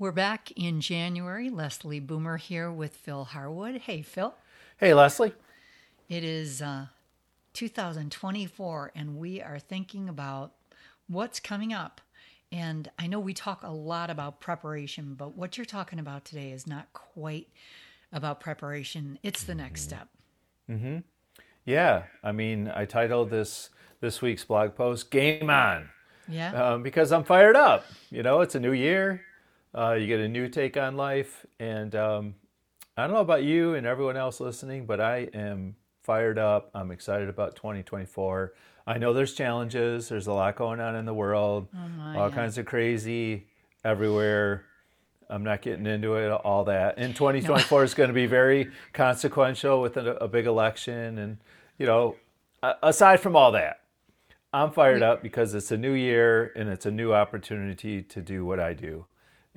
We're back in January. Leslie Boomer here with Phil Harwood. Hey, Phil. Hey, Leslie. It is uh, 2024, and we are thinking about what's coming up. And I know we talk a lot about preparation, but what you're talking about today is not quite about preparation. It's the next step. Mm-hmm. Yeah, I mean, I titled this this week's blog post "Game On." Yeah. Um, because I'm fired up. You know, it's a new year. Uh, you get a new take on life, and um, I don't know about you and everyone else listening, but I am fired up. I'm excited about 2024. I know there's challenges. There's a lot going on in the world. Oh my, all yeah. kinds of crazy everywhere. I'm not getting into it, all that. And 2024 is going to be very consequential with a, a big election. And, you know, aside from all that, I'm fired up because it's a new year and it's a new opportunity to do what I do.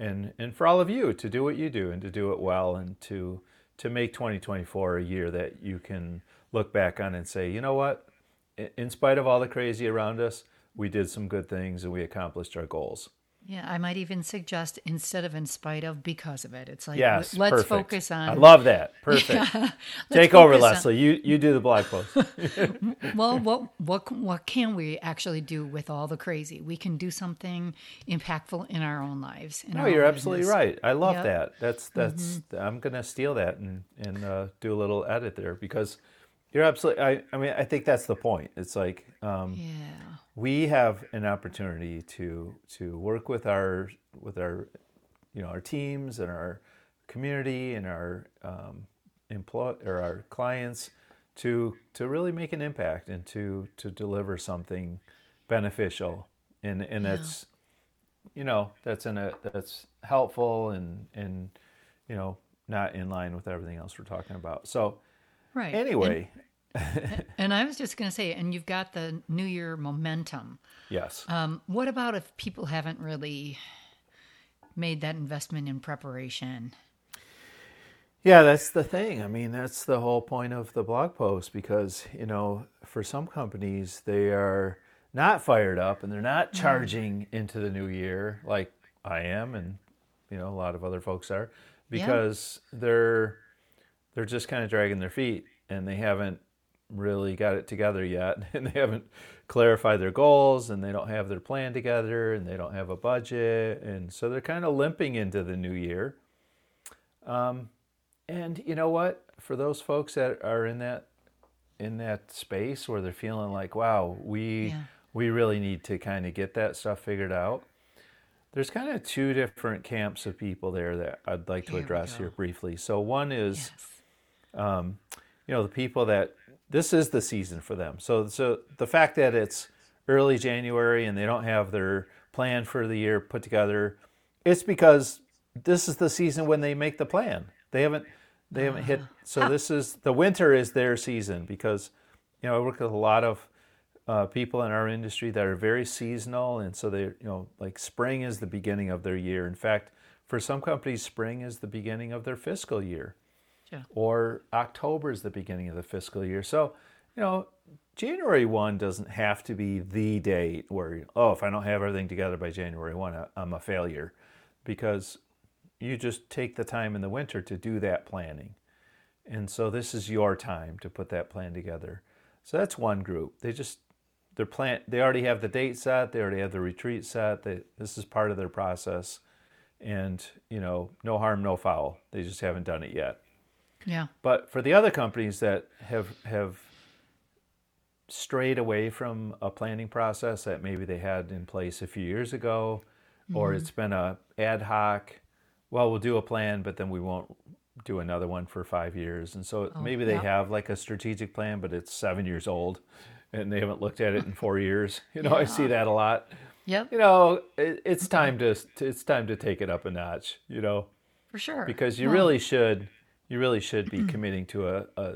And, and for all of you to do what you do and to do it well and to, to make 2024 a year that you can look back on and say, you know what? In- spite of all the crazy around us, we did some good things and we accomplished our goals. Yeah, I might even suggest instead of in spite of, because of it. It's like, Yes, let's perfect. focus on. I love that. Perfect. Let's Take over, on- Leslie. You you do the blog post. well, what what what can we actually do with all the crazy? We can do something impactful in our own lives. no, our you're absolutely business. right. I love Yep. that. That's that's. I'm gonna steal that and and uh, do a little edit there because you're absolutely. I I mean I think that's the point. It's like um, Yeah. we have an opportunity to to work with our with our you know our teams and our community and our um, employ or our clients to to really make an impact and to to deliver something beneficial and and Yeah. that's you know that's in a that's helpful and and you know not in line with everything else we're talking about so Right. anyway And, and I was just going to say, and you've got the New Year momentum. yes Um, what about if people haven't really made that investment in preparation? Yeah, that's the thing. I mean, that's the whole point of the blog post because, you know, for some companies, they are not fired up and they're not charging into the new year like I am and, you know, a lot of other folks are because they're they're just kind of dragging their feet and they haven't really got it together yet and they haven't clarified their goals and they don't have their plan together and they don't have a budget and so they're kind of limping into the new year. Um, and you know what? For those folks that are in that in that space where they're feeling like, wow, we Yeah. we really need to kind of get that stuff figured out. There's kind of two different camps of people there that I'd like to Here address here briefly. So one is Yes. Um, you know the people that this is the season for them. So so the fact that it's early january and they don't have their plan for the year put together it's because this is the season when they make the plan. They haven't they haven't hit so this is the winter is their season because you know i work with a lot of uh, people in our industry that are very seasonal and so they you know like spring is the beginning of their year. In fact for some companies spring is the beginning of their fiscal year Sure. or October is the beginning of the fiscal year. So, you know, January 1 doesn't have to be the date where, oh, if I don't have everything together by January 1, I- I'm a failure. Because you just take the time in the winter to do that planning. And so this is your time to put that plan together. So that's one group. They just, their plan, they already have the date set, they already have the retreat set. They, this is part of their process. And, you know, no harm, no foul. They just haven't done it yet. Yeah. But for the other companies that have have strayed away from a planning process that maybe they had in place a few years ago, or mm-hmm. it's been a ad hoc, well, we'll do a plan, but then we won't do another one for five years, and so oh, maybe they yeah. have like a strategic plan, but it's seven years old, and they haven't looked at it in four years. You know, I see that a lot. Yep. You know, it, it's time to it's time to take it up a notch. You know For sure. because you Well, really should you really should be committing to a, a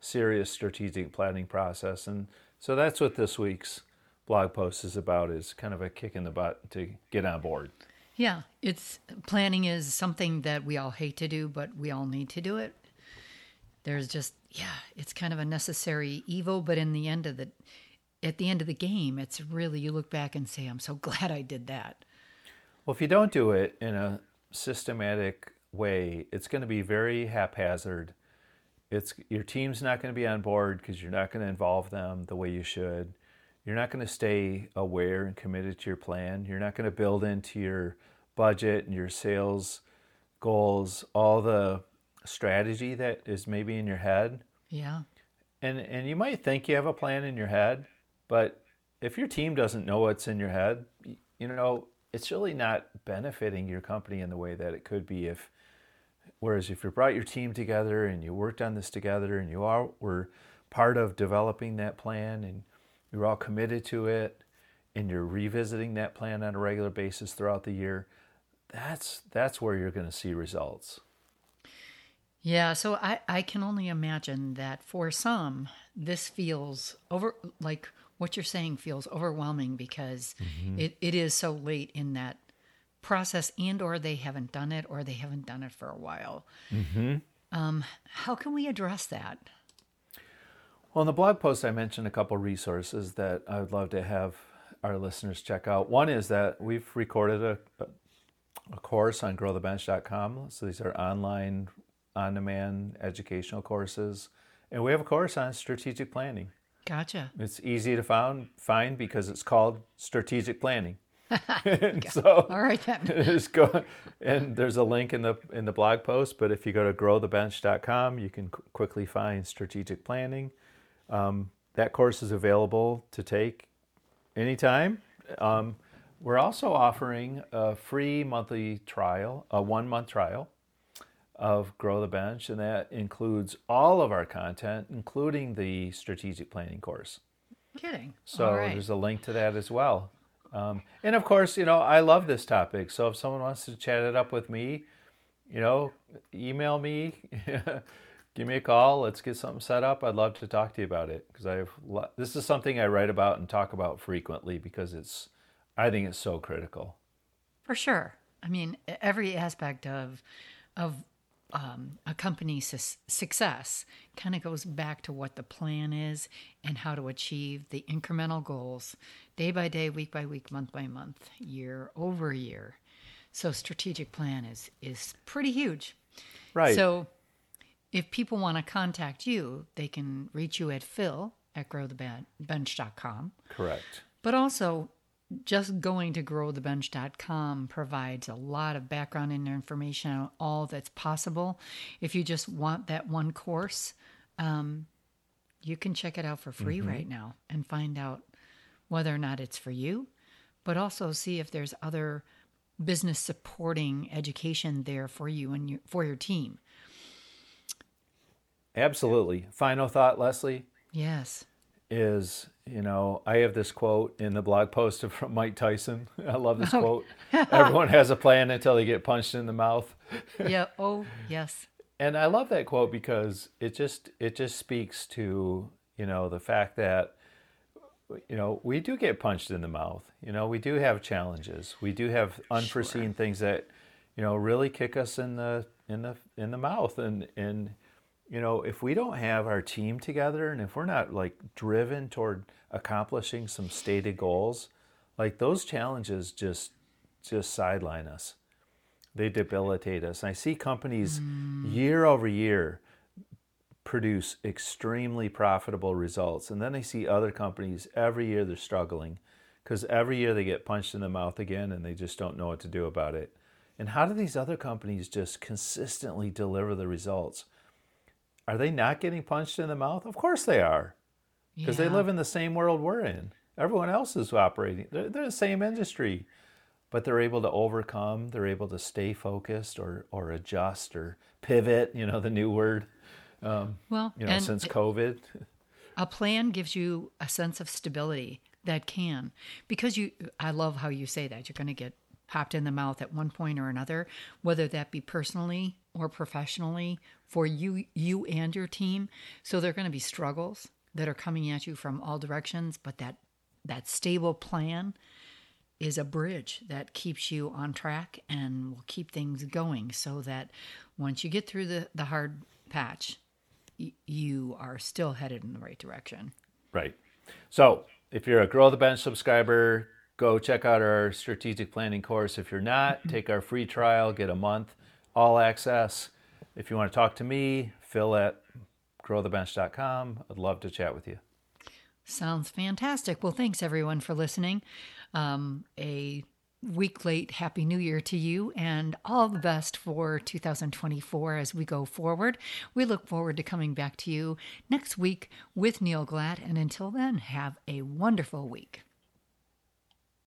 serious strategic planning process and so that's what this week's blog post is about is kind of a kick in the butt to get on board Yeah, it's planning is something that we all hate to do, but we all need to do it. There's just yeah, it's kind of a necessary evil, but in the end of the at the end of the game, it's really you look back and say, I'm so glad I did that. well if you don't do it in a systematic way, it's going to be very haphazard. It's your team's not going to be on board because you're not going to involve them the way you should. You're not going to stay aware and committed to your plan. You're not going to build into your budget and your sales goals all the strategy that is maybe in your head. Yeah. And and you might think you have a plan in your head, but if your team doesn't know what's in your head, you know, it's really not benefiting your company in the way that it could be if whereas if you brought your team together and you worked on this together and you all were part of developing that plan and you're all committed to it and you're revisiting that plan on a regular basis throughout the year, that's that's where you're going to see results. Yeah, so I, I can only imagine that for some, this feels over like what you're saying feels overwhelming because mm-hmm. it, it is so late in that process and or they haven't done it or they haven't done it for a while. Mm-hmm. Um, how can we address that? Well, in the blog post, I mentioned a couple resources that I would love to have our listeners check out. One is that we've recorded a, a course on growthebench.com. So these are online on demand educational courses. And we have a course on strategic planning. Gotcha. It's easy to find, find because it's called strategic planning. so all right, just go and there's a link in the in the blog post. But if you go to growthebench.com, you can qu- quickly find strategic planning. Um, that course is available to take anytime. Um, we're also offering a free monthly trial, a one month trial of Grow the Bench, and that includes all of our content, including the strategic planning course. Kidding. So right. there's a link to that as well. Um, and of course, you know, I love this topic. So if someone wants to chat it up with me, you know, email me, give me a call. Let's get something set up. I'd love to talk to you about it because I've this is something I write about and talk about frequently because it's I think it's so critical. For sure. I mean, every aspect of of um, a company's su- success kind of goes back to what the plan is and how to achieve the incremental goals day by day, week by week, month by month, year over year. So strategic plan is is pretty huge. Right. So if people want to contact you, they can reach you at phil at growthebench.com. Correct. But also just going to growthebench.com provides a lot of background and information on all that's possible. If you just want that one course, um, you can check it out for free mm-hmm. right now and find out whether or not it's for you, but also see if there's other business supporting education there for you and your, for your team. Absolutely. Final thought, Leslie. Yes is you know i have this quote in the blog post from mike tyson. I love this quote. Everyone has a plan until they get punched in the mouth. Yeah oh yes. And i love that quote because it just it just speaks to you know the fact that you know we do get punched in the mouth. You know we do have challenges. We do have unforeseen sure. things that you know really kick us in the in the in the mouth and and you know, if we don't have our team together and if we're not like driven toward accomplishing some stated goals, like those challenges just just sideline us. They debilitate us. I see companies mm. year over year produce extremely profitable results. And then I see other companies every year they're struggling because every year they get punched in the mouth again and they just don't know what to do about it. And how do these other companies just consistently deliver the results? Are they not getting punched in the mouth? Of course they are, because yeah. they live in the same world we're in. Everyone else is operating. They're, they're the same industry, but they're able to overcome. They're able to stay focused or or adjust or pivot. You know the new word. Um, well, you know since COVID. A plan gives you a sense of stability that can because you. I love how you say that you're going to get popped in the mouth at one point or another, whether that be personally or professionally for you you and your team. So there're going to be struggles that are coming at you from all directions, but that that stable plan is a bridge that keeps you on track and will keep things going so that once you get through the, the hard patch, y- you are still headed in the right direction. Right. So if you're a Grow the Bench subscriber, go check out our strategic planning course. If you're not, take our free trial, get a month, all access. If you want to talk to me, Phil at growthebench.com. I'd love to chat with you. Sounds fantastic. Well, thanks everyone for listening. Um, a week late Happy New Year to you and all the best for 2024 as we go forward. We look forward to coming back to you next week with Neil Glatt. And until then, have a wonderful week.